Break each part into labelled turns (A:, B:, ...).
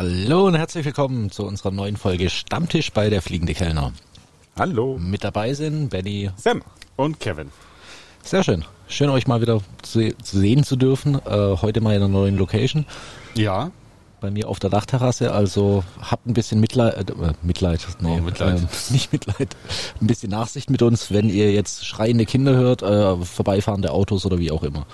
A: Hallo und herzlich willkommen zu unserer neuen Folge Stammtisch bei der Fliegende Kellner.
B: Hallo.
A: Mit dabei sind Benny
B: Sam und Kevin.
A: Sehr schön. Schön euch mal wieder zu, zu sehen zu dürfen. Äh, heute mal in einer neuen Location.
B: Ja.
A: Bei mir auf der Dachterrasse. Also habt ein bisschen Mitleid, äh, Mitleid, nee,
B: Oh, Mitleid.
A: Äh, nicht Mitleid, ein bisschen Nachsicht mit uns, wenn ihr jetzt schreiende Kinder hört, äh, vorbeifahrende Autos oder wie auch immer.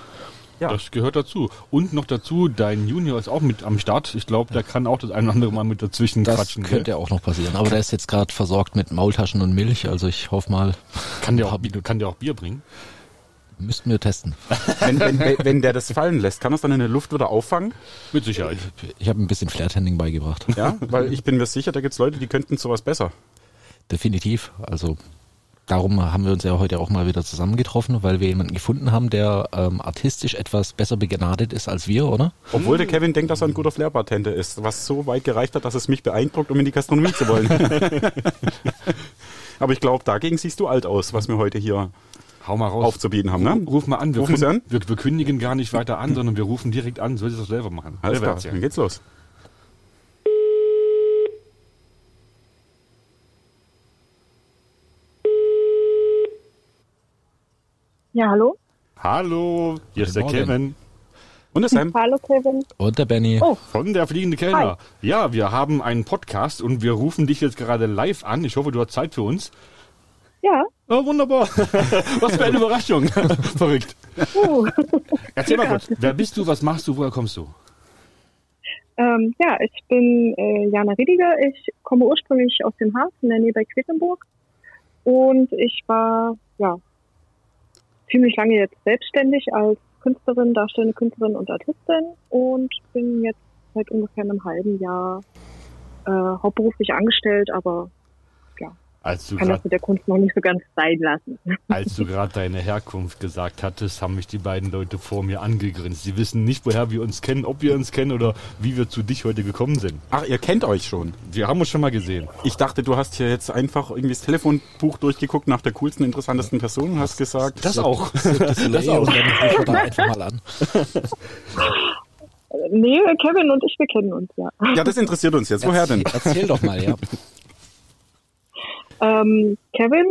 B: Ja. Das gehört dazu. Und noch dazu, dein Junior ist auch mit am Start. Ich glaube, der kann auch das ein oder andere Mal mit dazwischen
A: Das
B: quatschen.
A: könnte
B: gell?
A: auch noch passieren. Aber der ist jetzt gerade versorgt mit Maultaschen und Milch. Also ich hoffe mal,
B: Kann der, auch, kann der auch Bier bringen?
A: müssten wir testen.
C: Wenn, wenn, wenn- der das fallen lässt, kann er es dann in der Luft wieder auffangen?
B: Mit Sicherheit.
A: Ich habe ein bisschen Flairtending beigebracht.
C: Ja, weil ich bin mir sicher, da gibt's Leute, die könnten sowas besser.
A: Definitiv. Also darum haben wir uns ja heute auch mal wieder zusammengetroffen, weil wir jemanden gefunden haben, der ähm, artistisch etwas besser begnadet ist als wir, oder?
C: Obwohl der Kevin denkt, dass er ein guter Flair-Bartender ist, was so weit gereicht hat, dass es mich beeindruckt, um in die Gastronomie zu wollen. Aber ich glaube, dagegen siehst du alt aus, was wir heute hier
B: Hau mal raus.
C: aufzubieten haben. Ne?
B: Ruf mal an. Wir,
C: Rufen Sie an?
B: Wir, wir kündigen gar nicht weiter an, sondern wir rufen direkt an. Soll ich das selber machen?
C: Alles klar, dann geht's los.
D: Ja, hallo?
B: Hallo, hier ist der
A: Morgen.
B: Kevin
C: Und der Sam?
D: Hallo Kevin.
A: Und der Benny.
D: Oh.
B: von der Fliegende Kellner. Ja, wir haben einen Podcast und wir rufen dich jetzt gerade live an. Ich hoffe, du hast Zeit für uns.
D: Ja.
B: Oh, wunderbar. Was für eine Überraschung. Verrückt.
D: Uh.
B: Erzähl mal kurz. Wer bist du, was machst du, woher kommst du?
D: Ähm, ja, ich bin äh, Jana Riediger. Ich komme ursprünglich aus dem Harz in der Nähe bei Quedlinburg. Und ich war, ja, ziemlich lange jetzt selbstständig als Künstlerin, darstellende Künstlerin und Artistin und bin jetzt seit ungefähr einem halben Jahr äh, hauptberuflich angestellt, aber
B: Als du
D: kann das
B: grad-
D: mit der Kunst noch nicht so ganz sein lassen.
B: als du gerade deine Herkunft gesagt hattest, haben mich die beiden Leute vor mir angegrinst. Sie wissen nicht, woher wir uns kennen, ob wir uns kennen oder wie wir zu dich heute gekommen sind.
C: Ach, ihr kennt euch schon.
B: Wir haben uns schon mal gesehen.
C: Ich dachte, du hast hier jetzt einfach irgendwie das Telefonbuch durchgeguckt nach der coolsten, interessantesten Person und hast gesagt,
B: Das auch.
A: Das
B: Das
A: auch.
B: auch.
A: Dann da einfach mal an.
D: Nee, Kevin und ich, wir kennen uns ja.
C: ja, das interessiert uns jetzt. Woher denn?
A: Erzähl doch mal, ja.
D: Ähm, Kevin,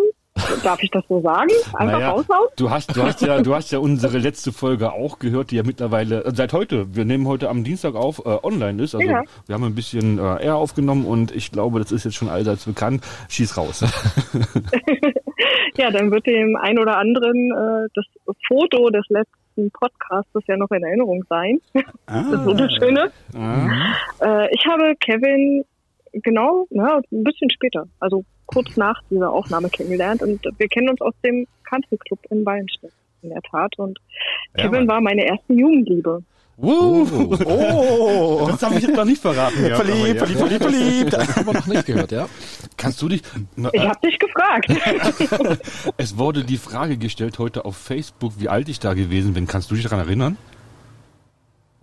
D: darf ich das so sagen? Einfach
B: Naja,
D: raushauen?
B: Du hast, du hast ja, du hast ja unsere letzte Folge auch gehört, die ja mittlerweile äh, seit heute. Wir nehmen heute am Dienstag auf, äh, online ist. Also
D: Ja.
B: wir haben ein bisschen äh, eher aufgenommen und ich glaube, das ist jetzt schon allseits bekannt. Schieß raus.
D: Ja, dann wird dem ein oder anderen äh, das Foto des letzten Podcastes ja noch in Erinnerung sein. Das
C: Ah,
D: Wunderschöne.
B: Ah.
D: Äh, ich habe Kevin genau, ja, ein bisschen später, also kurz nach dieser Aufnahme kennengelernt und wir kennen uns aus dem Country Club in Wallenstedt. In der Tat. Und
B: Ja,
D: Kevin
B: Mann.
D: war meine erste Jugendliebe.
B: Uh,
C: oh,
B: das habe ich jetzt noch nicht verraten. aber
C: verliebt,
B: ja.
C: verliebt, verliebt, verliebt.
A: Das haben wir noch nicht gehört, ja.
B: Kannst du dich? Na,
D: Ich
B: äh,
D: habe dich gefragt.
B: es wurde die Frage gestellt heute auf Facebook, wie alt ich da gewesen bin. Kannst du dich daran erinnern?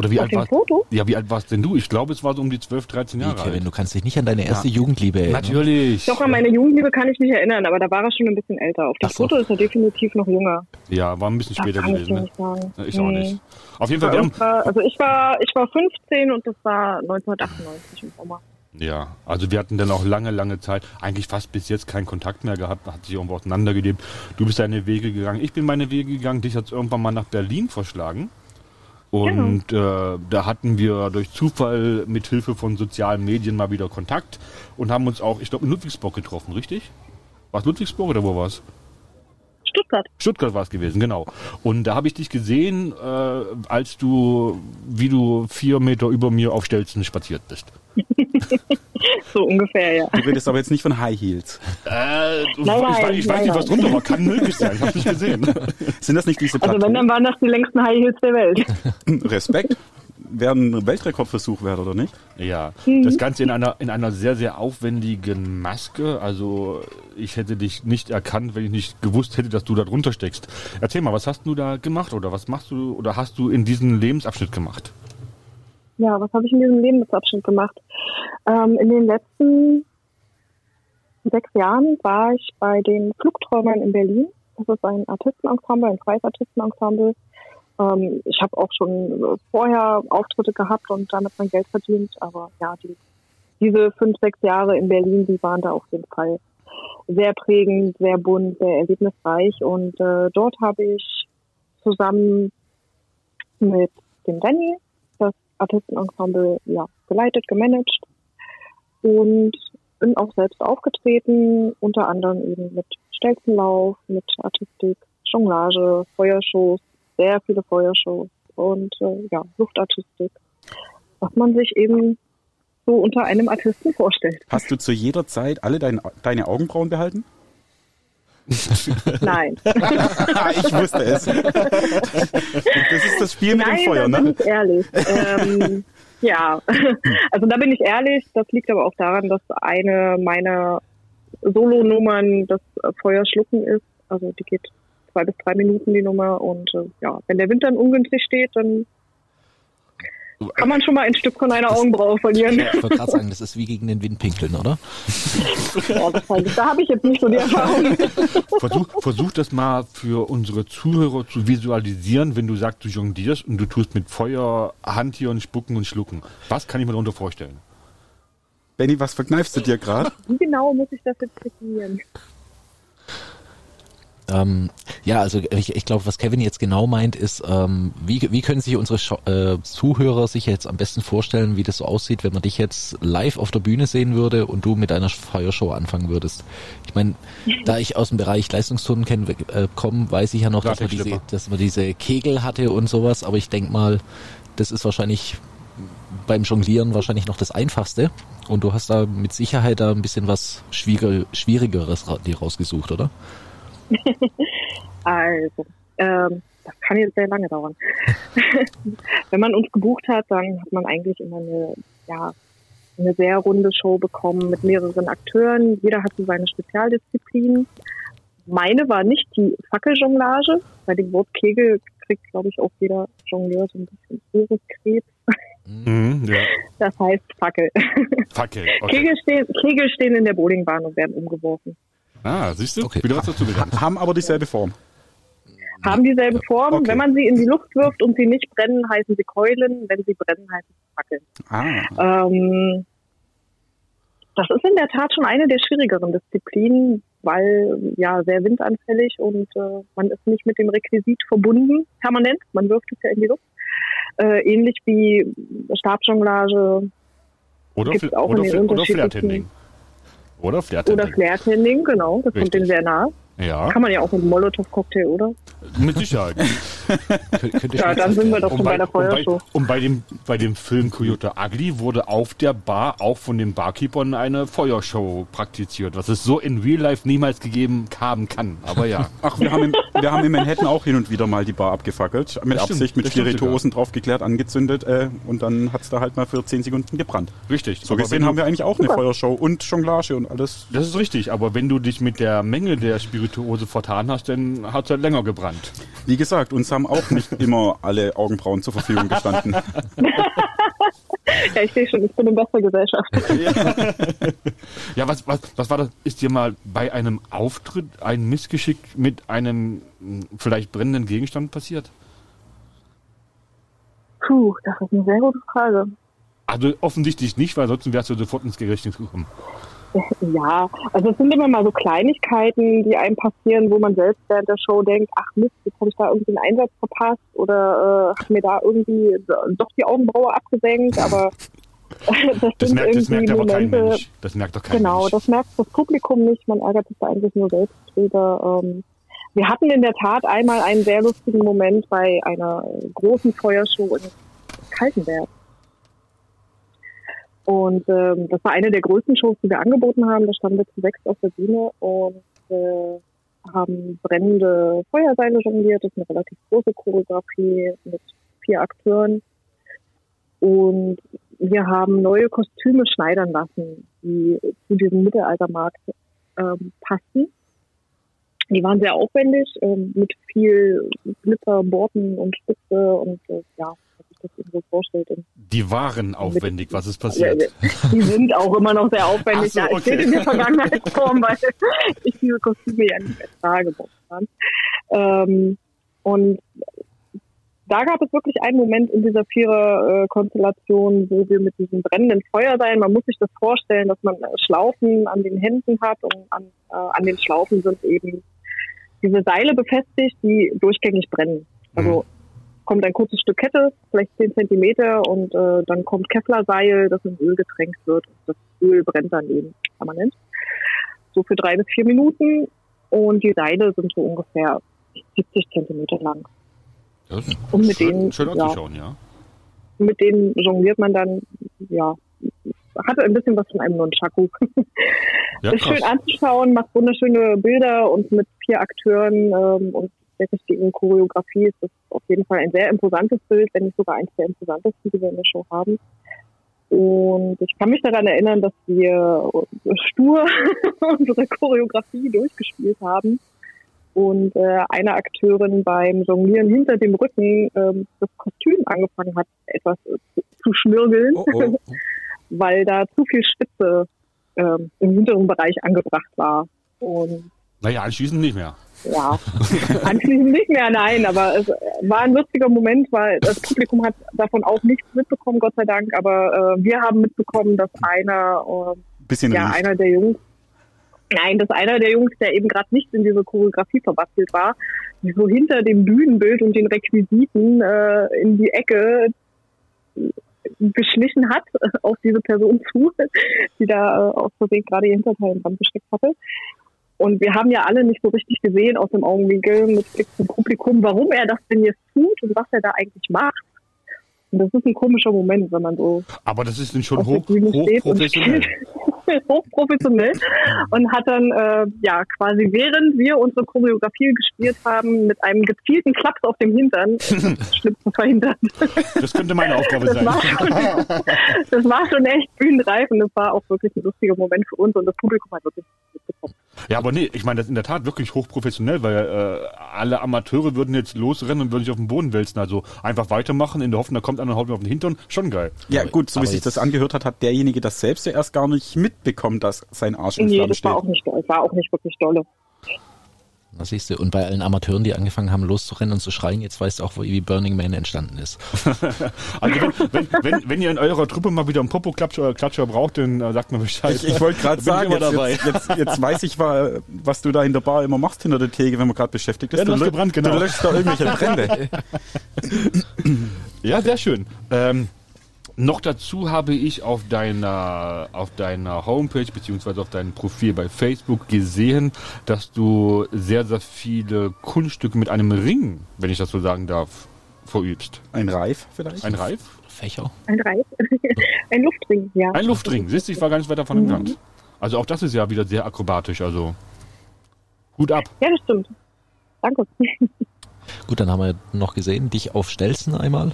B: Oder wie
D: Auf
B: alt warst
D: Foto?
B: Ja, wie alt warst denn du? Ich glaube, es war so um die 12, 13
A: Wie,
B: Jahre
A: Kevin,
B: alt.
A: du kannst dich nicht an deine erste Jugendliebe erinnern.
B: Natürlich.
D: Doch an meine Jugendliebe kann ich mich erinnern, aber da war er schon ein bisschen älter. Auf dem
A: so.
D: Foto ist er definitiv noch jünger.
B: Ja, war ein bisschen
D: Das
B: später
D: kann ich
B: gewesen.
D: dir
B: Ne?
D: nicht sagen.
B: Ja, Ich auch
D: Nee.
B: nicht. Auf jeden Fall, wir haben,
D: war, also ich war, ich war 15 und das war 1998 im Sommer.
B: ja, also wir hatten dann auch lange, lange Zeit, eigentlich fast bis jetzt keinen Kontakt mehr gehabt, hat sich irgendwo auseinandergelebt. Du bist deine Wege gegangen, ich bin meine Wege gegangen, dich hat es irgendwann mal nach Berlin verschlagen. Und äh, da hatten wir durch Zufall mit Hilfe von sozialen Medien mal wieder Kontakt und haben uns auch, ich glaube, in Ludwigsburg getroffen, richtig? War es Ludwigsburg oder wo war es?
D: Stuttgart.
B: Stuttgart war es gewesen, genau. Und da habe ich dich gesehen, äh, als du, wie du vier Meter über mir auf Stelzen spaziert bist.
D: So ungefähr, ja.
C: Du redest aber jetzt nicht von High Heels.
B: Äh, ich,
D: Nein,
B: weiß-
D: nein,
B: ich weiß
D: nein,
B: nicht, was drunter war. Kann möglich sein. Ich habe nicht gesehen.
C: Sind das nicht diese
D: Also wenn, dann waren das die längsten High Heels der Welt.
C: Respekt. Wäre ein Weltrekordversuch wert, oder nicht?
B: Ja,
D: Mhm.
B: das Ganze in einer, in einer sehr, sehr aufwendigen Maske. Also ich hätte dich nicht erkannt, wenn ich nicht gewusst hätte, dass du da drunter steckst. Erzähl mal, was hast du da gemacht oder was machst du oder hast du in diesem Lebensabschnitt gemacht?
D: Ja, was habe ich in diesem Lebensabschnitt gemacht? Ähm, in den letzten sechs Jahren war ich bei den Flugträumern in Berlin. Das ist ein Artistenensemble, ein freies Artistenensemble, Ähm, ich habe auch schon vorher Auftritte gehabt und damit mein Geld verdient, aber ja, die, diese fünf, sechs Jahre in Berlin, die waren da auf jeden Fall sehr prägend, sehr bunt, sehr erlebnisreich und äh, dort habe ich zusammen mit dem Danny Artistenensemble ja, geleitet, gemanagt und bin auch selbst aufgetreten, unter anderem eben mit Stelzenlauf, mit Artistik, Jonglage, Feuershows, sehr viele Feuershows und äh, ja, Luftartistik, was man sich eben so unter einem Artisten vorstellt.
C: Hast du zu jeder Zeit alle dein, deine Augenbrauen behalten?
D: Nein.
C: ich wusste es. Das ist das Spiel mit
D: Nein,
C: dem Feuer,
D: da bin
C: ne?
D: ich ehrlich. ähm, ja, also da bin ich ehrlich. Das liegt aber auch daran, dass eine meiner Solo-Nummern das Feuer schlucken ist. Also die geht zwei bis drei Minuten die Nummer und äh, ja, wenn der Wind dann ungünstig steht, dann kann man schon mal ein Stück von einer
A: Das-
D: Augenbraue verlieren.
A: Ich wollte gerade sagen, das ist wie gegen den Wind pinkeln, oder?
D: Ja, das. Da habe ich jetzt nicht so die Erfahrung.
B: Versuch, versuch das mal für unsere Zuhörer zu visualisieren, wenn du sagst, du jonglierst und du tust mit Feuer Handtieren spucken und schlucken. Was kann ich mir darunter vorstellen?
C: Benny, was verkneifst du dir gerade?
D: Wie genau muss ich das jetzt definieren?
A: Ähm, ja, also ich, ich glaube, was Kevin jetzt genau meint, ist, ähm, wie, wie können sich unsere Scho äh, Zuhörer sich jetzt am besten vorstellen, wie das so aussieht, wenn man dich jetzt live auf der Bühne sehen würde und du mit einer Feuershow anfangen würdest? Ich meine, da ich aus dem Bereich Leistungsturnen kenn, äh, komme, weiß ich ja noch, dass man, diese, dass man diese Kegel hatte und sowas, aber ich denk mal, das ist wahrscheinlich beim Jonglieren wahrscheinlich noch das Einfachste und du hast da mit Sicherheit da ein bisschen was Schwieriger, Schwierigeres dir rausgesucht, oder?
D: Also, ähm, das kann jetzt sehr lange dauern. Wenn man uns gebucht hat, dann hat man eigentlich immer eine, ja, eine sehr runde Show bekommen mit mehreren Akteuren. Jeder hatte seine Spezialdisziplin. Meine war nicht die Fackeljonglage. Bei dem Wort Kegel kriegt, glaube ich, auch jeder Jongleur so ein bisschen Ohrenkrebs.
B: Mhm, ja.
D: Das heißt Fackel.
B: Fackel. Okay.
D: Kegel, stehen, Kegel stehen in der Bowlingbahn und werden umgeworfen.
B: Ah, siehst du?
A: Okay.
B: Wieder was dazu gelernt.
C: Haben aber dieselbe Form.
D: Haben dieselbe Form.
C: Okay.
D: Wenn man sie in die Luft wirft und sie nicht brennen, heißen sie Keulen. Wenn sie brennen, heißen sie Fackeln.
C: Ah.
D: Ähm, das ist in der Tat schon eine der schwierigeren Disziplinen, weil ja sehr windanfällig und äh, man ist nicht mit dem Requisit verbunden permanent. Man wirft es ja in die Luft. Äh, ähnlich wie Stabjonglage
B: Oder, Fl-
D: auch
B: oder,
D: in den
B: Fl- oder Flairtending. Oder
D: oder
B: Flairtending.
D: Flair-Tending, genau. Das kommt
B: Richtig.
D: denen sehr nah.
B: Ja,
D: Kann man ja auch mit einem Molotow-Cocktail, oder?
B: mit Sicherheit.
A: Kön
D: Ja, dann sind wir doch schon
B: bei,
D: bei der
B: und bei,
D: Feuershow.
B: und bei dem, bei dem Film Coyote Ugly wurde auf der Bar auch von den Barkeepern eine Feuershow praktiziert, was es so in Real Life niemals gegeben haben kann. Aber ja.
C: Ach, wir haben, in, wir haben in Manhattan auch hin und wieder mal die Bar abgefackelt. Mit
B: Das stimmt,
C: Absicht, mit
B: stimmt
C: Spirituosen draufgeklärt, angezündet äh, und dann hat's da halt mal für 10 Sekunden gebrannt.
B: Richtig.
C: So
B: Aber
C: gesehen haben wir eigentlich auch eine. Feuershow und Jonglage und alles.
B: das ist richtig, aber wenn du dich mit der Menge der Spirituose vertan hast, dann hat es halt länger gebrannt.
C: Wie gesagt, uns haben auch nicht immer alle Augenbrauen zur Verfügung gestanden.
D: Ja, ich sehe schon, ich bin in bester Gesellschaft.
B: Ja, was, was, was war das? Ist dir mal bei einem Auftritt ein Missgeschick mit einem mh, vielleicht brennenden Gegenstand passiert?
D: Puh, das ist eine sehr gute Frage.
B: Also offensichtlich nicht, weil sonst wärst du sofort ins Gedächtnis gekommen.
D: Ja, also es sind immer mal so Kleinigkeiten, die einem passieren, wo man selbst während der Show denkt, ach Mist, jetzt habe ich da irgendwie einen Einsatz verpasst oder äh, mir da irgendwie doch die Augenbraue abgesenkt, aber das,
B: Das
D: sind
B: merkt, das
D: irgendwie
B: merkt aber kein
D: Momente.
B: Mensch. Das merkt doch kein
D: Genau,
B: Mensch.
D: das merkt das Publikum nicht, man ärgert sich da eigentlich nur selbst drüber. Ähm, wir hatten in der Tat einmal einen sehr lustigen Moment bei einer großen Feuershow in Kaltenberg. Und ähm, das war eine der größten Shows, die wir angeboten haben. Da standen wir zu sechs auf der Bühne und äh, haben brennende Feuerseile jongliert. Das ist eine relativ große Choreografie mit vier Akteuren. Und wir haben neue Kostüme schneidern lassen, die zu diesem Mittelaltermarkt ähm, passten. Die waren sehr aufwendig, ähm, mit viel Glitzer, Borten und Spitze und äh, ja, das eben so vorstellt.
B: Die waren aufwendig, was ist passiert?
D: die sind auch immer noch sehr aufwendig.
B: So,
D: ja, ich
B: okay.
D: rede in der Vergangenheitsform, weil ich diese Kostüme ja nicht mehr trage momentan. Ähm, und da gab es wirklich einen Moment in dieser Vierer-Konstellation, wo wir mit diesem brennenden Feuer sein. Man muss sich das vorstellen, dass man Schlaufen an den Händen hat und an, äh, an den Schlaufen sind eben diese Seile befestigt, die durchgängig brennen. Also mhm. Kommt ein kurzes Stück Kette, vielleicht 10 Zentimeter und äh, dann kommt Kevlarseil, das in Öl getränkt wird. Das Öl brennt dann eben permanent. So für drei bis vier Minuten und die Seile sind so ungefähr 70 Zentimeter lang.
B: Das ist
D: Und mit
B: schön,
D: denen,
B: schön
D: ja.
B: anzuschauen, ja.
D: Mit denen jongliert man dann, ja, hatte ein bisschen was von einem Nunchaku.
B: Ja,
D: ist schön anzuschauen, macht wunderschöne Bilder und mit vier Akteuren ähm, und der richtigen Choreografie ist das auf jeden Fall ein sehr imposantes Bild, wenn nicht sogar eins der imposantesten, die wir in der Show haben. Und ich kann mich daran erinnern, dass wir stur unsere Choreografie durchgespielt haben und äh, eine Akteurin beim Jonglieren hinter dem Rücken ähm, das Kostüm angefangen hat, etwas äh, zu, schmirgeln,
B: Oh, oh.
D: weil da zu viel Spitze ähm, im hinteren Bereich angebracht war. Und
B: Naja, anschließend nicht mehr.
D: Ja, anschließend nicht mehr, nein, aber es war ein lustiger Moment, weil das Publikum hat davon auch nichts mitbekommen, Gott sei Dank, aber äh, wir haben mitbekommen, dass einer, äh,
C: Bisschen
D: ja, einer der Jungs, nein, dass einer der Jungs, der eben gerade nicht in diese Choreografie verbastelt war, so hinter dem Bühnenbild und den Requisiten äh, in die Ecke geschlichen hat auf diese Person zu, die da äh, aus Versehen gerade ihr Hinterteil in Brand gesteckt hatte. Und wir haben ja alle nicht so richtig gesehen aus dem Augenwinkel mit Blick zum Publikum, warum er das denn jetzt tut und was er da eigentlich macht. Und das ist ein komischer Moment, wenn man so
B: Aber das ist dann schon hoch, hochprofessionell.
D: hochprofessionell und hat dann äh, ja quasi während wir unsere Choreografie gespielt haben mit einem gezielten Klaps auf dem Hintern Schlüpfen verhindert.
B: Das könnte meine Aufgabe
D: Das
B: sein.
D: war, schon, das war schon echt bühnenreif und das war auch wirklich ein lustiger Moment für uns und das Publikum hat wirklich mitbekommen.
B: Ja, aber nee, ich meine, das ist in der Tat wirklich hochprofessionell, weil äh, alle Amateure würden jetzt losrennen und würden sich auf den Boden wälzen. Also einfach weitermachen, in der Hoffnung, da kommt einer und haut mir auf den Hintern. Schon geil.
C: Ja, gut, so wie sich das angehört hat, hat derjenige das selbst ja erst gar nicht mitbekommen, dass sein Arsch in
D: Nee,
C: Flammen steht.
D: war auch nicht. Das war auch nicht wirklich dolle.
A: Da siehst du, und bei allen Amateuren, die angefangen haben loszurennen und zu schreien, jetzt weißt du auch, wie Burning Man entstanden ist.
B: Also wenn, wenn, wenn, wenn ihr in eurer Truppe mal wieder einen Popo-Klatscher Klatscher braucht, dann äh, sagt mir Bescheid.
C: Ich, ich wollte gerade sagen, jetzt,
B: dabei.
C: jetzt, jetzt, jetzt weiß ich, wa- was du da in der Bar immer machst hinter der Theke, wenn man gerade beschäftigt ist.
B: Ja, du hast
C: lö-
B: gebrannt, genau.
C: Du löschst da irgendwelche Brände.
B: Ja, sehr schön. Ähm, noch dazu habe ich auf deiner, auf deiner Homepage beziehungsweise auf deinem Profil bei Facebook gesehen, dass du sehr, sehr viele Kunststücke mit einem Ring, wenn ich das so sagen darf, verübst.
C: Ein Reif vielleicht?
B: Ein Reif?
A: Fächer.
D: Ein Reis. ein Luftring, ja.
B: Ein Luftring. Siehst du, ich war gar nicht weit davon entfernt. Also auch das ist ja wieder sehr akrobatisch, also Hut ab.
D: Ja, das stimmt. Danke.
A: Gut, dann haben wir noch gesehen, dich auf Stelzen einmal.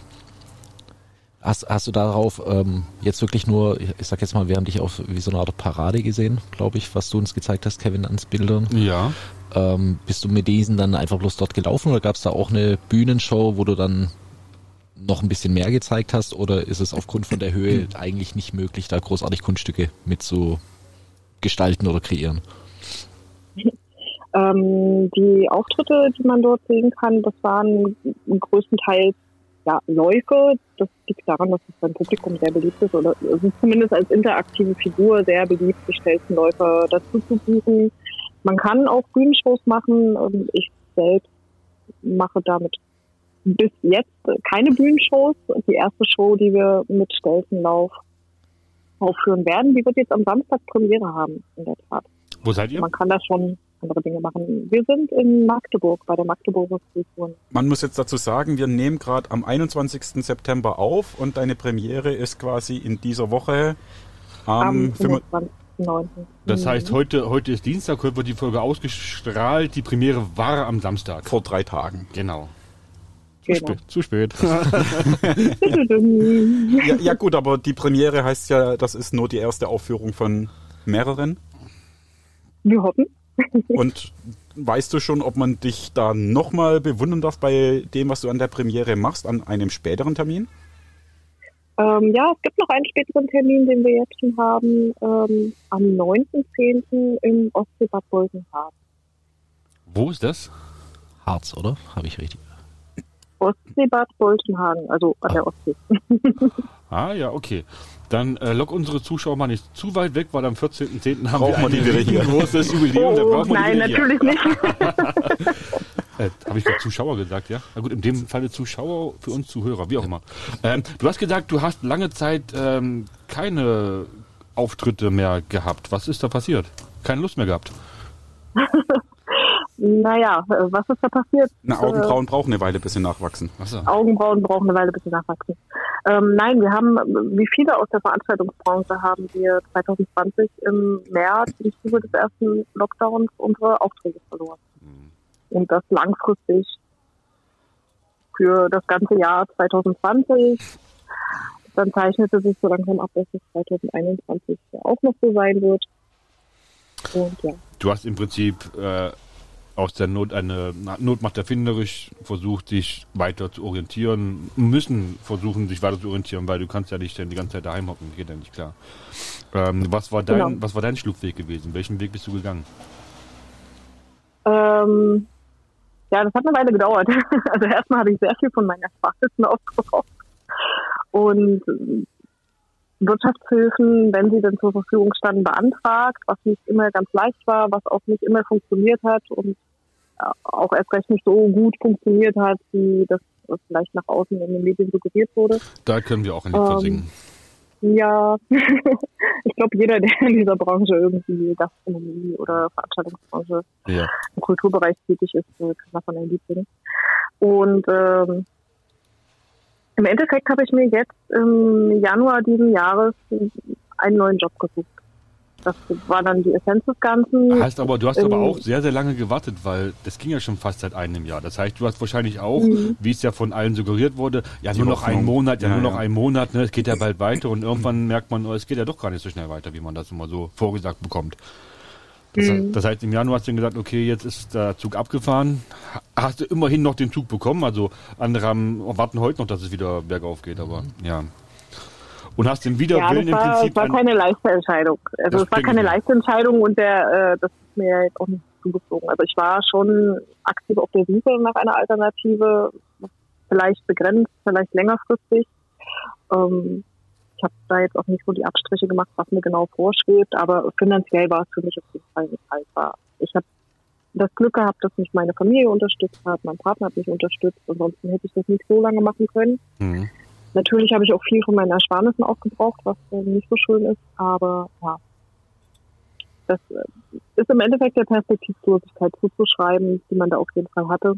A: Hast, hast du darauf ähm, jetzt wirklich nur, ich sag jetzt mal, wir haben dich auf wie so eine Art Parade gesehen, glaube ich, was du uns gezeigt hast, Kevin, ans Bildern.
B: Ja.
A: Ähm, bist du mit diesen dann einfach bloß dort gelaufen oder gab es da auch eine Bühnenshow, wo du dann noch ein bisschen mehr gezeigt hast oder ist es aufgrund von der Höhe eigentlich nicht möglich, da großartig Kunststücke mit zu gestalten oder kreieren?
D: Ähm, die Auftritte, die man dort sehen kann, das waren größtenteils ja, Läufe. Das liegt daran, dass es beim Publikum sehr beliebt ist oder ist zumindest als interaktive Figur sehr beliebt, die schnellsten Läufer dazu zu buchen. Man kann auch Bühnenshows machen. Ich selbst mache damit bis jetzt keine Bühnenshows. Die erste Show, die wir mit Stelzenlauf aufführen werden, die wird jetzt am Samstag Premiere haben, in der Tat.
B: Wo seid ihr?
D: Man kann da schon andere Dinge machen. Wir sind in Magdeburg bei der Magdeburger Kulturen.
C: Man muss jetzt dazu sagen, wir nehmen gerade am 21. September auf und deine Premiere ist quasi in dieser Woche am
D: Am
C: 25.
D: 25.09.
B: Das
D: Mhm.
B: heißt, heute, heute ist Dienstag, heute wird die Folge ausgestrahlt. Die Premiere war am Samstag.
C: vor drei Tagen.
B: Genau. Zu
D: Genau.
B: spät. Zu spät.
C: Ja, ja gut, aber die Premiere heißt ja, das ist nur die erste Aufführung von mehreren.
D: Wir hoffen.
C: Und weißt du schon, ob man dich da nochmal bewundern darf bei dem, was du an der Premiere machst, an einem späteren Termin?
D: Ähm, ja, es gibt noch einen späteren Termin, den wir jetzt schon haben, ähm, am 9.10. im Ostseebad Boltenhagen.
B: Wo ist das?
A: Harz, oder? Habe ich richtig.
D: Ostseebad Boltenhagen, also an der Ostsee.
B: Ah ja, okay. Dann äh, lock unsere Zuschauer mal nicht zu weit weg, weil am 14.10. haben
C: Brauchen
B: wir
C: wir
B: ein
C: die wieder hier.
B: großes Jubiläum.
D: Oh,
B: brauchen wir die
D: nein,
B: hier.
D: natürlich nicht.
B: Äh, Habe ich gerade Zuschauer gesagt, ja? Na gut, in dem Falle Zuschauer, für uns Zuhörer, wie auch immer. Ähm, du hast gesagt, du hast lange Zeit ähm, keine Auftritte mehr gehabt. Was ist da passiert? Keine Lust mehr gehabt.
D: naja, äh, was ist da passiert?
C: Na, Augenbrauen brauchen eine Weile, bis sie nachwachsen.
B: Achso.
D: Augenbrauen brauchen eine Weile, bis sie nachwachsen. Ähm, nein, wir haben, äh, wie viele aus der Veranstaltungsbranche, haben wir 2020 im März im Zuge des ersten Lockdowns unsere Aufträge verloren. Und das langfristig für das ganze Jahr 2020. Dann zeichnete sich so langsam ab, dass es 2021 auch noch so sein wird. Und ja.
B: Du hast im Prinzip äh, aus der Not eine Not macht erfinderisch versucht, dich weiter zu orientieren, müssen versuchen, sich weiter zu orientieren, weil du kannst ja nicht dann die ganze Zeit daheim hocken, geht ja nicht klar. Ähm, was war dein,
D: Genau.
B: was war dein Schlupfweg gewesen? Welchen Weg bist du gegangen?
D: Ähm, ja, das hat eine Weile gedauert. Also erstmal habe ich sehr viel von meinen Ersparnissen aufgebraucht. Und Wirtschaftshilfen, wenn sie denn zur Verfügung standen, beantragt, was nicht immer ganz leicht war, was auch nicht immer funktioniert hat und auch erst recht nicht so gut funktioniert hat, wie das vielleicht nach außen in den Medien suggeriert wurde.
B: Da können wir auch ein Lied
D: Ähm,
B: singen.
D: Ja, ich glaube, jeder, der in dieser Branche irgendwie Gastronomie oder Veranstaltungsbranche
B: Ja.
D: im Kulturbereich tätig ist, äh, kann davon ein Lied singen. Und ähm, im Endeffekt habe ich mir jetzt im Januar diesen Jahres einen neuen Job gesucht. Das war dann die Essenz des Ganzen.
B: Heißt aber, du hast aber
D: Ähm,
B: auch sehr, sehr lange gewartet, weil das ging ja schon fast seit einem Jahr. Das heißt, du hast wahrscheinlich auch,
D: Mhm.
B: wie es ja von allen suggeriert wurde, ja
C: Die
B: nur noch einen. Monat, ja,
C: Ja,
B: nur noch
C: ja.
B: einen Monat, ne, es geht ja bald weiter und irgendwann merkt man, oh, es geht ja doch gar nicht so schnell weiter, wie man das immer so vorgesagt bekommt. Das,
D: Mhm.
B: das heißt, im Januar hast du dann gesagt, okay, jetzt ist der Zug abgefahren. Ha- Hast du immerhin noch den Zug bekommen? Also andere haben, warten heute noch, dass es wieder bergauf geht, aber ja. Und hast den
D: ja,
B: Widerwillen
D: das war,
B: im
D: das
B: Prinzip
D: war
B: an-
D: keine leichte Entscheidung. Also es war keine leichte Entscheidung und der, äh, das ist mir jetzt auch nicht zugeflogen. Also ich war schon aktiv auf der Suche nach einer Alternative, vielleicht begrenzt, vielleicht längerfristig. Ähm, ich habe da jetzt auch nicht so die Abstriche gemacht, was mir genau vorschwebt, aber finanziell war es für mich auf jeden Fall nicht haltbar. Ich habe das Glück gehabt, dass mich meine Familie unterstützt hat, mein Partner hat mich unterstützt, ansonsten hätte ich das nicht so lange machen können.
B: Mhm.
D: Natürlich habe ich auch viel von meinen Ersparnissen aufgebraucht, was äh, nicht so schön ist, aber ja. Das äh, ist im Endeffekt der Perspektivlosigkeit zuzuschreiben, die man da auf jeden Fall hatte,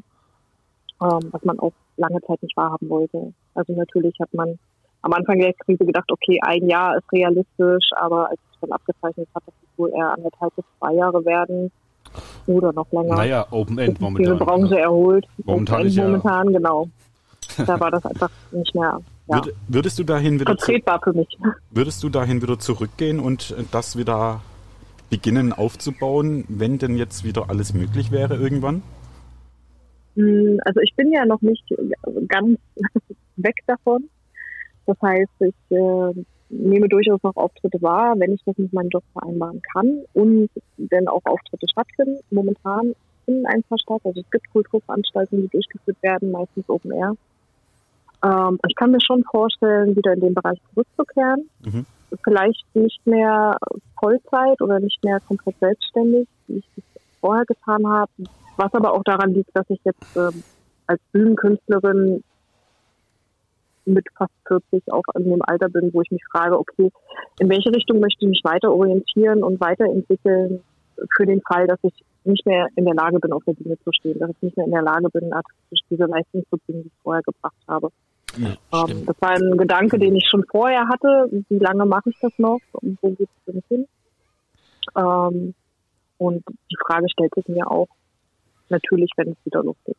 D: ähm, was man auch lange Zeit nicht wahrhaben wollte. Also natürlich hat man am Anfang der Krise gedacht, okay, ein Jahr ist realistisch, aber als es dann abgezeichnet hat, dass es wohl eher anderthalb bis zwei Jahre werden oder noch länger,
B: Naja, Open End
D: sich diese
B: momentan.
D: Branche erholt.
B: Momentan
D: Und
B: ist ja-
D: momentan, genau. Da war das einfach nicht mehr ja,
C: Würd, würdest du dahin wieder
D: vertretbar für mich.
C: würdest du dahin wieder zurückgehen und das wieder beginnen aufzubauen, wenn denn jetzt wieder alles möglich wäre irgendwann?
D: Mm, Also ich bin ja noch nicht ganz weg davon. Das heißt, ich äh, nehme durchaus noch Auftritte wahr, wenn ich das mit meinem Job vereinbaren kann und wenn auch Auftritte stattfinden. Momentan in ein paar Stadt, also es gibt Kulturveranstaltungen, die durchgeführt werden, meistens Open Air. Ähm, ich kann mir schon vorstellen, wieder in den Bereich zurückzukehren.
C: Mhm.
D: Vielleicht nicht mehr Vollzeit oder nicht mehr komplett selbstständig, wie ich das vorher getan habe. Was aber auch daran liegt, dass ich jetzt ähm, als Bühnenkünstlerin mit fast 40 auch in dem Alter bin, wo ich mich frage, okay, in welche Richtung möchte ich mich weiter orientieren und weiterentwickeln für den Fall, dass ich nicht mehr in der Lage bin, auf der Bühne zu stehen, dass ich nicht mehr in der Lage bin, artistisch diese Leistung zu bringen, die ich vorher gebracht habe.
A: Ja,
D: Ähm, das war ein Gedanke, den ich schon vorher hatte. Wie lange mache ich das noch und wo geht es denn hin? Ähm, und die Frage stellt sich mir auch natürlich, wenn es wieder losgeht.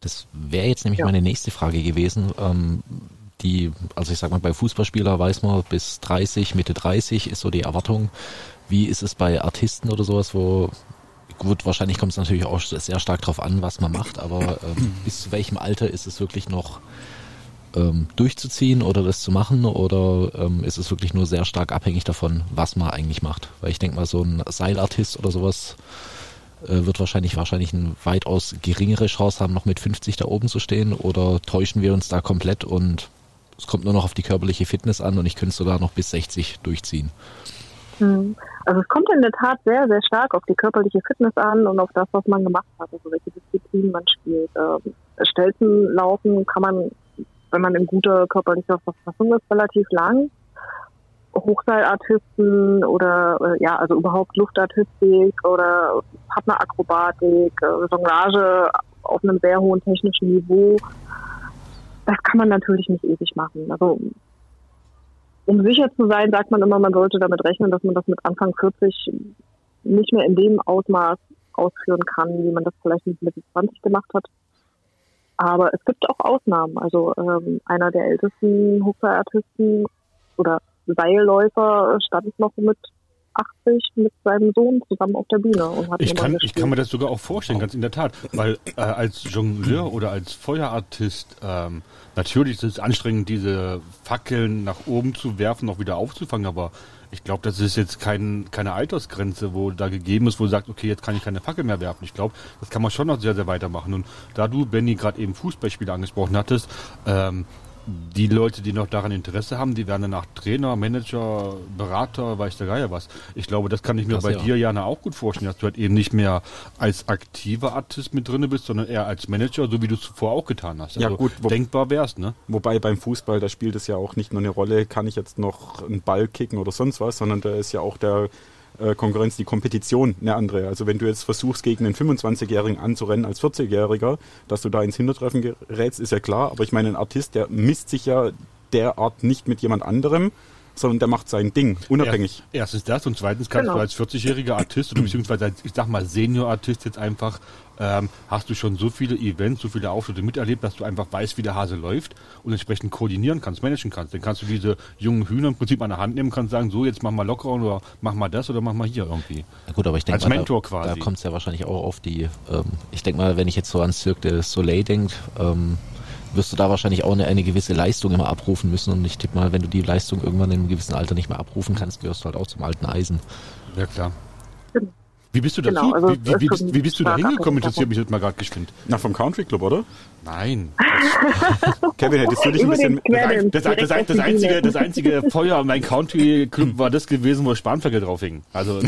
A: Das wäre jetzt nämlich
D: Ja.
A: meine nächste Frage gewesen. Ähm, die, also ich sag mal, bei Fußballspieler weiß man, bis 30, Mitte 30 ist so die Erwartung. Wie ist es bei Artisten oder sowas, wo gut, wahrscheinlich kommt es natürlich auch sehr stark drauf an, was man macht, aber ähm, bis zu welchem Alter ist es wirklich noch ähm, durchzuziehen oder das zu machen oder ähm, ist es wirklich nur sehr stark abhängig davon, was man eigentlich macht? Weil ich denke mal, so ein Seilartist oder sowas, äh, wird wahrscheinlich wahrscheinlich eine weitaus geringere Chance haben, noch mit 50 da oben zu stehen. Oder täuschen wir uns da komplett und es kommt nur noch auf die körperliche Fitness an und ich könnte sogar noch bis 60 durchziehen.
D: Hm. Also es kommt in der Tat sehr, sehr stark auf die körperliche Fitness an und auf das, was man gemacht hat, also welche Disziplin man spielt. Ähm, Stelzen laufen kann man, wenn man in guter körperlicher Verfassung ist, relativ lang. Hochseilartisten oder äh, ja, also überhaupt Luftartistik oder Partnerakrobatik, äh, Jonglage auf einem sehr hohen technischen Niveau. Das kann man natürlich nicht ewig machen. Also um sicher zu sein, sagt man immer, man sollte damit rechnen, dass man das mit Anfang 40 nicht mehr in dem Ausmaß ausführen kann, wie man das vielleicht mit Mitte 20 gemacht hat. Aber es gibt auch Ausnahmen. Also ähm, einer der ältesten Hochseilartisten oder Seilläufer stand noch mit 80 mit seinem Sohn zusammen auf der Bühne und hat
B: ich kann, ich kann mir das sogar auch vorstellen, ganz in der Tat, weil äh, als Jongleur oder als Feuerartist ähm, natürlich ist es anstrengend, diese Fackeln nach oben zu werfen, noch wieder aufzufangen, aber ich glaube, das ist jetzt kein, keine Altersgrenze, wo da gegeben ist, wo du sagst, okay, jetzt kann ich keine Fackel mehr werfen. Ich glaube, das kann man schon noch sehr, sehr weitermachen. Und da du, Benny, gerade eben Fußballspieler angesprochen hattest, ähm, die Leute, die noch daran Interesse haben, die werden danach Trainer, Manager, Berater, weiß der Geier was. Ich glaube, das kann ich mir das bei ja. dir, Jana, auch gut vorstellen, dass du halt eben nicht mehr als aktiver Artist mit drin bist, sondern eher als Manager, so wie du es zuvor auch getan hast.
C: Also ja, gut.
B: Wo, denkbar wärst, ne?
C: Wobei beim Fußball, da spielt es ja auch nicht nur eine Rolle, kann ich jetzt noch einen Ball kicken oder sonst was, sondern da ist ja auch der äh, Konkurrenz, die Kompetition eine andere. Also wenn du jetzt versuchst, gegen einen 25-Jährigen anzurennen als 40-Jähriger, dass du da ins Hintertreffen gerätst, ist ja klar. Aber ich meine, ein Artist, der misst sich ja derart nicht mit jemand anderem, sondern der macht sein Ding, unabhängig.
B: Erstens das und zweitens kannst genau. du als 40-jähriger Artist oder beziehungsweise als, ich sag mal, Senior-Artist jetzt einfach, ähm, hast du schon so viele Events, so viele Auftritte miterlebt, dass du einfach weißt, wie der Hase läuft und entsprechend koordinieren kannst, managen kannst. Dann kannst du diese jungen Hühner im Prinzip an der Hand nehmen, kannst sagen, so, jetzt mach mal locker oder mach mal das oder mach mal hier irgendwie.
A: Na gut, aber ich denke
B: Als Mentor da, quasi.
A: Da kommt es ja wahrscheinlich auch auf die, ähm, ich denke mal, wenn ich jetzt so an Cirque du Soleil denke, ähm, wirst du da wahrscheinlich auch eine, eine gewisse Leistung immer abrufen müssen. Und ich tippe mal, wenn du die Leistung irgendwann in einem gewissen Alter nicht mehr abrufen kannst, gehörst du halt auch zum alten Eisen.
B: Ja, klar. Wie bist du dazu? Genau, also wie, wie, wie, bist, wie, bist, du da hingekommen? Interessiert mich jetzt mal gerade geschwind.
C: Na, vom Country Club, oder?
B: Nein.
C: Kevin, hättest du dich ein bisschen...
B: Das, das, das, das, einzige, das einzige Feuer an meinem Country Club war das gewesen, wo Spanferkel drauf hing. Also,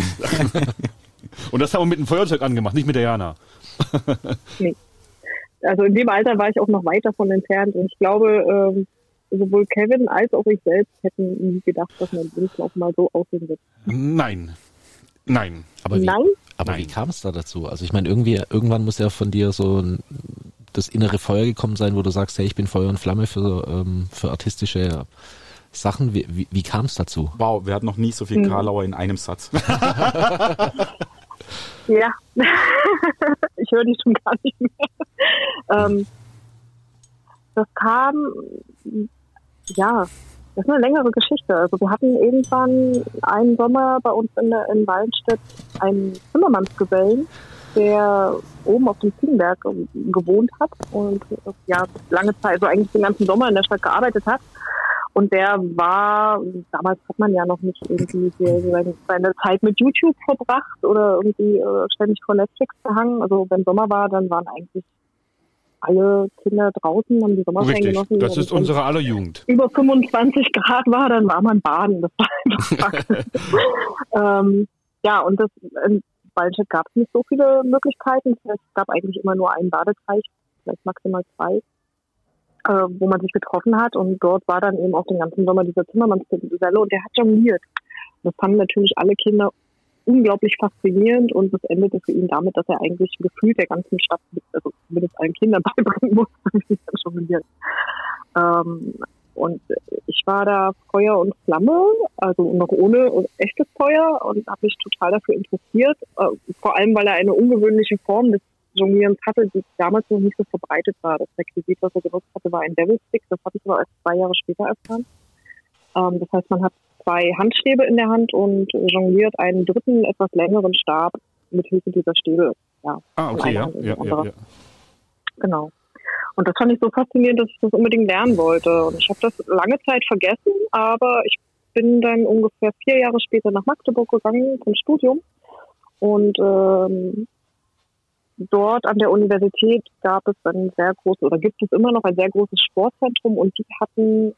B: und das haben wir mit dem Feuerzeug angemacht, nicht mit der Jana.
D: nee also in dem Alter war ich auch noch weit davon entfernt und ich glaube, ähm, sowohl Kevin als auch ich selbst hätten nie gedacht, dass mein Lebenslauf mal so aussehen wird.
B: Nein. Nein.
A: Aber wie, Nein? Aber Nein. wie kam es da dazu? Also ich meine, irgendwie, irgendwann muss ja von dir so ein, das innere Feuer gekommen sein, wo du sagst, hey, ich bin Feuer und Flamme für, ähm, für artistische Sachen. Wie, wie, wie kam es dazu?
C: Wow, wir hatten noch nie so viel hm. Karlauer in einem Satz.
D: Ja, ich höre die schon gar nicht mehr. Ähm, das kam, ja, das ist eine längere Geschichte. Also wir hatten irgendwann einen Sommer bei uns in, der, in Wallenstedt einen Zimmermannsgesellen, der oben auf dem Ziegenberg gewohnt hat und ja lange Zeit, also eigentlich den ganzen Sommer in der Stadt gearbeitet hat. Und der war, damals hat man ja noch nicht irgendwie seine, seine Zeit mit YouTube verbracht oder irgendwie äh, ständig vor Netflix gehangen. Also wenn Sommer war, dann waren eigentlich alle Kinder draußen, haben die Sommerferien
B: genossen. Das ist unsere aller Jugend.
D: Über 25 Grad war, dann war man baden. Das war einfach ähm, Ja, und das, in Waldstadt gab es nicht so viele Möglichkeiten. Es gab eigentlich immer nur einen Badeteich, vielleicht maximal zwei äh, wo man sich getroffen hat. Und dort war dann eben auch den ganzen Sommer dieser Zimmermannsgeselle und der hat jongliert. Das fanden natürlich alle Kinder unglaublich faszinierend und das endete für ihn damit, dass er eigentlich gefühlt der ganzen Stadt, also zumindest allen Kindern beibringen musste, wie er jongliert. Ähm, und ich war da Feuer und Flamme, also noch ohne echtes Feuer und habe mich total dafür interessiert, äh, vor allem weil er eine ungewöhnliche Form des Jonglierens hatte, die damals noch nicht so verbreitet war. Das Requisit, was er genutzt hatte, war ein Devil Stick. Das habe ich aber erst zwei Jahre später erfahren. Ähm, das heißt, man hat zwei Handstäbe in der Hand und jongliert einen dritten, etwas längeren Stab mit Hilfe dieser Stäbe.
B: Ja, ah, okay, ja. Ja, ja, ja.
D: Genau. Und das fand ich so faszinierend, dass ich das unbedingt lernen wollte. Und ich habe das lange Zeit vergessen, aber ich bin dann ungefähr vier Jahre später nach Magdeburg gegangen zum Studium und ähm, dort an der Universität gab es ein sehr großes, oder gibt es immer noch ein sehr großes Sportzentrum und die hatten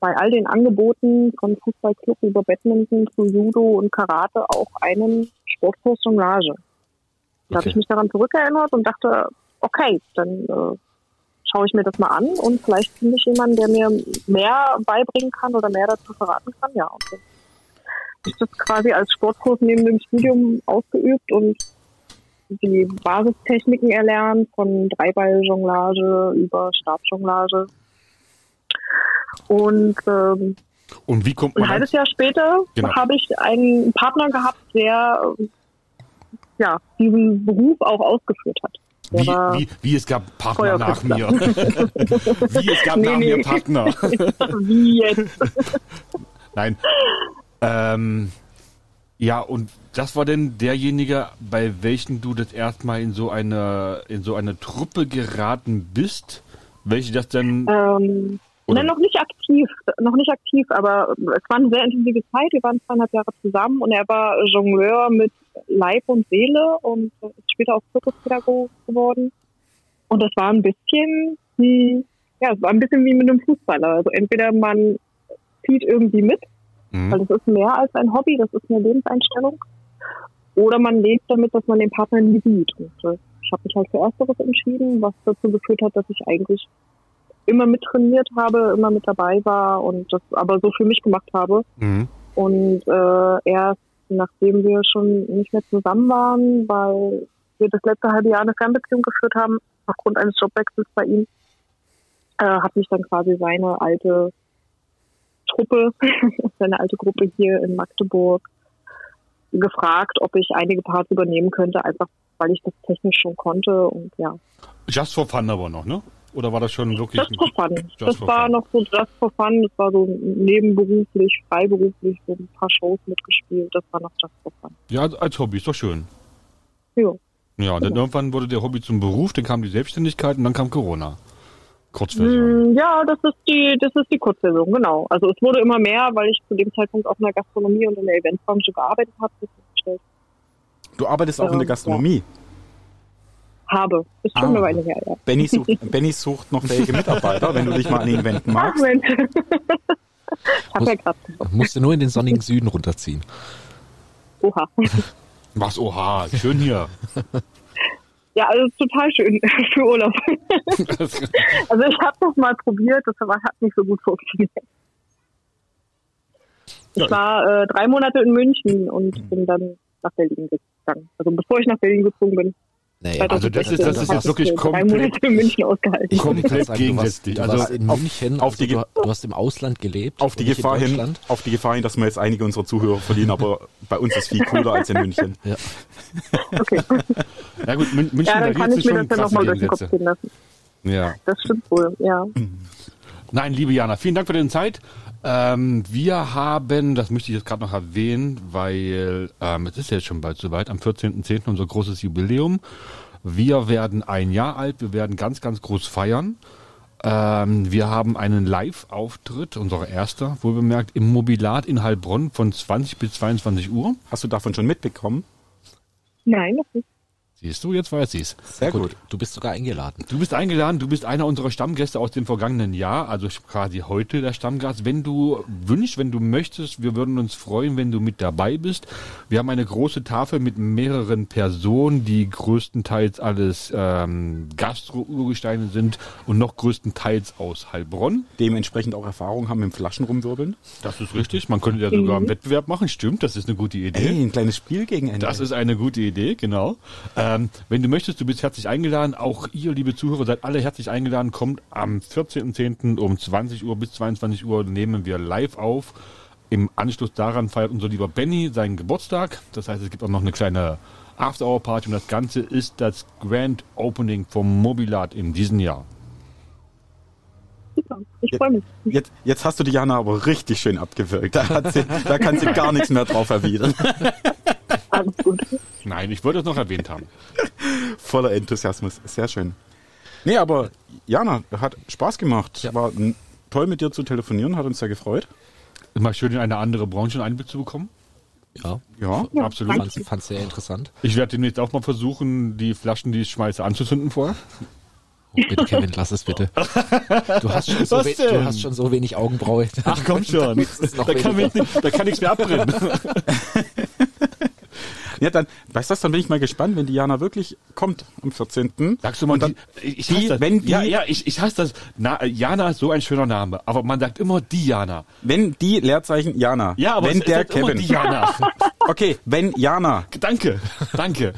D: bei all den Angeboten von Fußballclub über Badminton zu Judo und Karate auch einen Sportkurs Jonglage. Da habe
A: Okay.
D: ich mich daran zurückerinnert und dachte, okay, dann äh, schaue ich mir das mal an und vielleicht finde ich jemanden, der mir mehr beibringen kann oder mehr dazu verraten kann. Ja, und dann ist das quasi als Sportkurs neben dem Studium ausgeübt und die Basistechniken erlernt, von Dreiball-Jonglage über Stabjonglage. Und ähm,
B: Und wie kommt
D: ein
B: man
D: halbes Jahr später
B: Genau.
D: habe ich einen Partner gehabt, der ja, diesen Beruf auch ausgeführt hat.
B: Wie, wie, wie es gab Partner nach mir. wie es gab
D: Nee,
B: nach
D: nee.
B: mir Partner.
D: wie jetzt?
B: Nein. Ähm, ja, und das war denn derjenige, bei welchem du das erstmal in so eine in so eine Truppe geraten bist, welche das denn
D: Ähm, nein, noch nicht aktiv, noch nicht aktiv, aber es war eine sehr intensive Zeit. Wir waren zweieinhalb Jahre zusammen und er war Jongleur mit Leib und Seele und ist später auch Zirkuspädagoge geworden. Und das war ein bisschen, hm, ja, es war ein bisschen wie mit einem Fußballer. Also entweder man zieht irgendwie mit,
B: Mhm.
D: weil das ist mehr als ein Hobby, das ist eine Lebenseinstellung. Oder man lebt damit, dass man den Partner nie sieht. Und äh, ich habe mich halt für Ersteres entschieden, was dazu geführt hat, dass ich eigentlich immer mit trainiert habe, immer mit dabei war und das aber so für mich gemacht habe.
B: Mhm.
D: Und äh, erst nachdem wir schon nicht mehr zusammen waren, weil wir das letzte halbe Jahr eine Fernbeziehung geführt haben, aufgrund eines Jobwechsels bei ihm, äh, hat mich dann quasi seine alte Truppe, seine alte Gruppe hier in Magdeburg gefragt, ob ich einige Parts übernehmen könnte, einfach weil ich das technisch schon konnte und ja,
B: Just for fun aber noch, ne? Oder war das schon wirklich
D: Just for fun.
B: Just
D: das
B: for
D: war
B: fun.
D: noch so Just for fun. Das war so nebenberuflich, freiberuflich, so ein paar Shows mitgespielt. Das war noch Just for fun.
B: Ja, als- Hobby, ist doch schön. Ja, und dann irgendwann wurde der Hobby zum Beruf, dann kam die Selbstständigkeit und dann kam Corona. Kurzversion.
D: Mm, Ja, das ist die, das ist die Kurzversion, genau. Also es wurde immer mehr, weil ich zu dem Zeitpunkt auch in der Gastronomie und in der Eventbranche gearbeitet habe,
C: Du arbeitest auch in der
D: Ähm,
C: Gastronomie.
D: habe. Ist schon
C: Ah.
D: eine Weile her, ja.
C: Benny, sucht, Benny sucht noch fähige Mitarbeiter, wenn du dich mal an ihn wenden
D: Ach
C: magst.
D: Mensch. ich habe ja gerade.
A: Musst du nur in den sonnigen Süden runterziehen.
D: Oha.
B: Was, oha, schön hier.
D: Ja, also total schön für Urlaub. Also ich habe das mal probiert, das hat nicht so gut funktioniert. Ich war äh, drei Monate in München und bin dann nach Berlin gegangen. Also bevor ich nach Berlin gezogen bin.
A: Nee,
B: Also das ist- das ist jetzt wirklich komplett-
D: Monate in München ausgehalten.
A: Ich
B: komplett gegensätzlich. Also
A: in
C: auf-
A: München,
C: auf die
A: also du, du hast im Ausland gelebt.
C: Auf die, Gefahr hin, auf die Gefahr hin, dass wir jetzt einige unserer Zuhörer verlieren, aber bei uns ist viel cooler als in München.
A: Ja.
D: Okay.
B: Ja gut, Mün- München,
D: Ja,
B: da gibt
D: ich
B: es
D: mir
B: schon
D: das
B: krasse
D: nochmal durch den Kopf
B: Gegensätze.
D: gehen lassen.
B: Ja.
D: Das stimmt wohl, ja.
B: Nein, liebe Jana, vielen Dank für deine Zeit. Ähm, wir haben, das möchte ich jetzt gerade noch erwähnen, weil ähm, es ist ja jetzt schon bald soweit, am 14.10. unser großes Jubiläum. Wir werden ein Jahr alt, wir werden ganz, ganz groß feiern. Ähm, wir haben einen Live-Auftritt, unser erster, wohl bemerkt, im Mobilat in Heilbronn von 20 bis 22 Uhr.
C: Hast du davon schon mitbekommen?
D: Nein, das ist
B: Siehst du, jetzt weiß ich's.
C: Sehr gut.
A: Du bist sogar eingeladen.
B: Du bist eingeladen, du bist einer unserer Stammgäste aus dem vergangenen Jahr, also quasi heute der Stammgast. Wenn du wünschst, wenn du möchtest, wir würden uns freuen, wenn du mit dabei bist. Wir haben eine große Tafel mit mehreren Personen, die größtenteils alles ähm, Gastro-Urgesteine sind und noch größtenteils aus Heilbronn.
C: Dementsprechend auch Erfahrung haben im Flaschen rumwirbeln.
B: Das ist richtig. Man könnte ja sogar einen Wettbewerb machen. Stimmt, das ist eine gute Idee.
C: Ey, ein kleines Spiel gegen Ende.
B: Das ist eine gute Idee, genau. Ähm, wenn du möchtest, du bist herzlich eingeladen. Auch ihr, liebe Zuhörer, seid alle herzlich eingeladen. Kommt am 14.10. um 20 Uhr bis 22 Uhr nehmen wir live auf. Im Anschluss daran feiert unser lieber Benny seinen Geburtstag. Das heißt, es gibt auch noch eine kleine After-Hour-Party und das Ganze ist das Grand Opening vom Mobilat in diesem Jahr.
D: super. Ich freue mich.
C: Jetzt, jetzt hast du die Jana aber richtig schön abgewürgt. Da, hat sie, da kann sie gar nichts mehr drauf erwidern.
D: Alles gut.
B: Nein, ich wollte es noch erwähnt haben.
C: Voller Enthusiasmus. Sehr schön. Nee, aber Jana, hat Spaß gemacht.
A: Ja.
C: War toll mit dir zu telefonieren, hat uns sehr gefreut.
B: Mal schön, in eine andere Branche einen Einblick zu bekommen.
A: Ja,
C: Ja.
D: Ja,
B: Absolut.
D: danke.
A: fand es sehr interessant.
B: Ich werde demnächst auch mal versuchen, die Flaschen, die ich schmeiße, anzuzünden vorher.
A: Oh, bitte, Kevin, lass es bitte. Du hast schon so, we du hast schon so wenig Augenbraue.
B: Ach komm schon, da kann, nicht, da kann nichts mehr abbrennen.
C: Ja, dann, weißt du was, dann bin ich mal gespannt, wenn die Jana wirklich kommt am 14.
B: Sagst du mal,
C: Und dann,
B: die, ich
C: die- wenn die-
B: ja, ja, ich, ich hasse das. Na, Jana ist so ein schöner Name, aber man sagt immer Diana.
C: wenn die Leerzeichen Jana,
B: Ja, aber
C: wenn
B: es
C: der
B: ist halt immer
C: Kevin,
B: Diana.
C: okay, wenn Jana
B: danke, danke.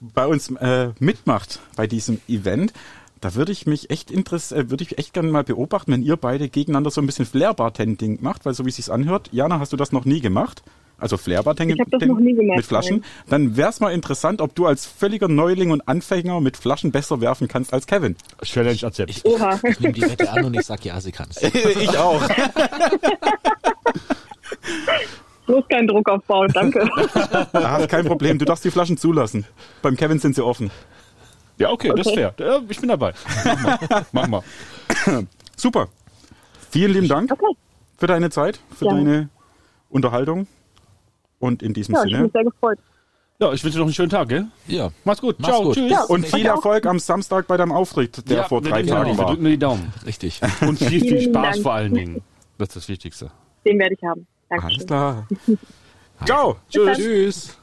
C: bei uns äh, mitmacht bei diesem Event, da würde ich mich echt interess äh, würde ich echt gerne mal beobachten, wenn ihr beide gegeneinander so ein bisschen Flair-Bartending macht, weil so wie es sich anhört, Jana, hast du das noch nie gemacht? Also Flair-Bartending
D: Ich hab das noch nie gemacht,
C: mit Flaschen? Dann wäre es mal interessant, ob du als völliger Neuling und Anfänger mit Flaschen besser werfen kannst als Kevin.
B: Challenge accept.
A: Ich,
D: Oha.
A: ich nehme die Wette an und ich sag, ja, sie kann es.
C: ich auch.
D: Bloß keinen Druck aufbauen, danke.
C: Ah, kein Problem, du darfst die Flaschen zulassen. Beim Kevin sind sie offen.
B: Ja, okay, das ist
D: Okay.
B: fair. Ja, Ich bin dabei. Mach mal. Mach mal.
C: Super. Vielen lieben Dank
D: Okay.
C: für deine Zeit, für
D: Ja.
C: deine Unterhaltung. Und in diesem
D: Ja, ich bin
C: Sinne.
D: sehr gefreut.
B: Ja, ich wünsche dir noch einen schönen Tag, gell?
A: Ja.
B: Mach's gut.
A: Mach's
B: Ciao,
A: gut.
B: tschüss.
D: Ja.
C: Und viel
D: Danke.
C: Erfolg am Samstag bei deinem Auftritt, der
B: Ja,
C: vor drei
B: drücken
C: Tagen
B: die- Wir
C: war.
B: drücken dir die Daumen.
A: Richtig.
B: Und viel, viel Spaß
D: Dank.
B: vor allen Dingen. Das ist das Wichtigste.
D: Den werde ich haben.
C: Alles
D: Dankeschön.
C: klar. Ciao.
B: Tschüss.
A: Tschüss.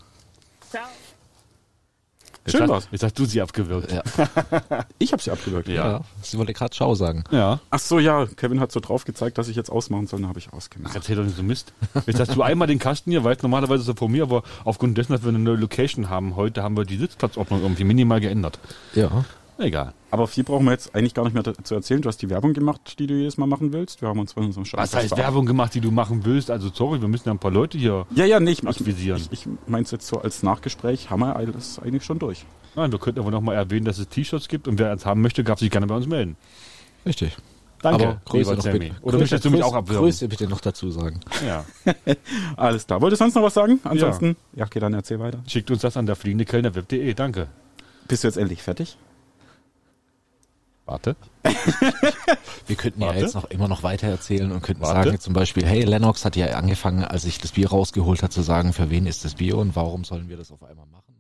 B: Jetzt
C: Schön
B: hast,
C: war's.
B: Jetzt hast du sie abgewürgt.
A: Ja.
C: Ich habe sie abgewürgt.
B: Ja.
A: Ja. Sie wollte gerade Ciao sagen.
B: Ja.
C: Ach so, ja. Kevin hat so drauf gezeigt, dass ich jetzt ausmachen soll. Dann habe ich ausgemacht.
B: Erzähl doch nicht so Mist. Jetzt hast du einmal den Kasten hier, weißt normalerweise ist er von mir, aber aufgrund dessen, dass wir eine neue Location haben, heute haben wir die Sitzplatzordnung irgendwie minimal geändert.
A: Ja.
B: Egal.
C: Aber viel brauchen wir jetzt eigentlich gar nicht mehr zu erzählen. Du hast die Werbung gemacht, die du jedes Mal machen willst. Wir haben uns von unserem Scheiß
B: Was heißt Werbung gemacht, die du machen willst? Also sorry, wir müssen ja ein paar Leute hier.
C: Ja, ja, nicht. Ich,
B: Akquisieren.
C: ich, ich mein's jetzt so als Nachgespräch. Haben wir alles eigentlich schon durch.
B: Nein, wir könnten aber noch mal erwähnen, dass es T-Shirts gibt und wer eins haben möchte, darf sich gerne bei uns melden.
A: Richtig.
B: Danke,
A: Aber Grüße noch
B: Sammy.
A: bitte.
B: Oder möchtest du mich auch abwürgen?
A: Grüße bitte noch dazu sagen.
B: Ja.
C: Alles klar. Wolltest du sonst noch was sagen? Ansonsten, ja, okay, dann erzähl weiter.
B: Schickt uns das an der fliegende Kellner web.de. Danke.
C: Bist du jetzt endlich fertig?
B: Warte.
A: Wir könnten
B: Warte.
A: ja jetzt noch immer noch weiter erzählen und könnten
B: Warte.
A: sagen zum Beispiel, hey, Lennox hat ja angefangen, als ich das Bier rausgeholt hat, zu sagen, für wen ist das Bier und warum sollen wir das auf einmal machen?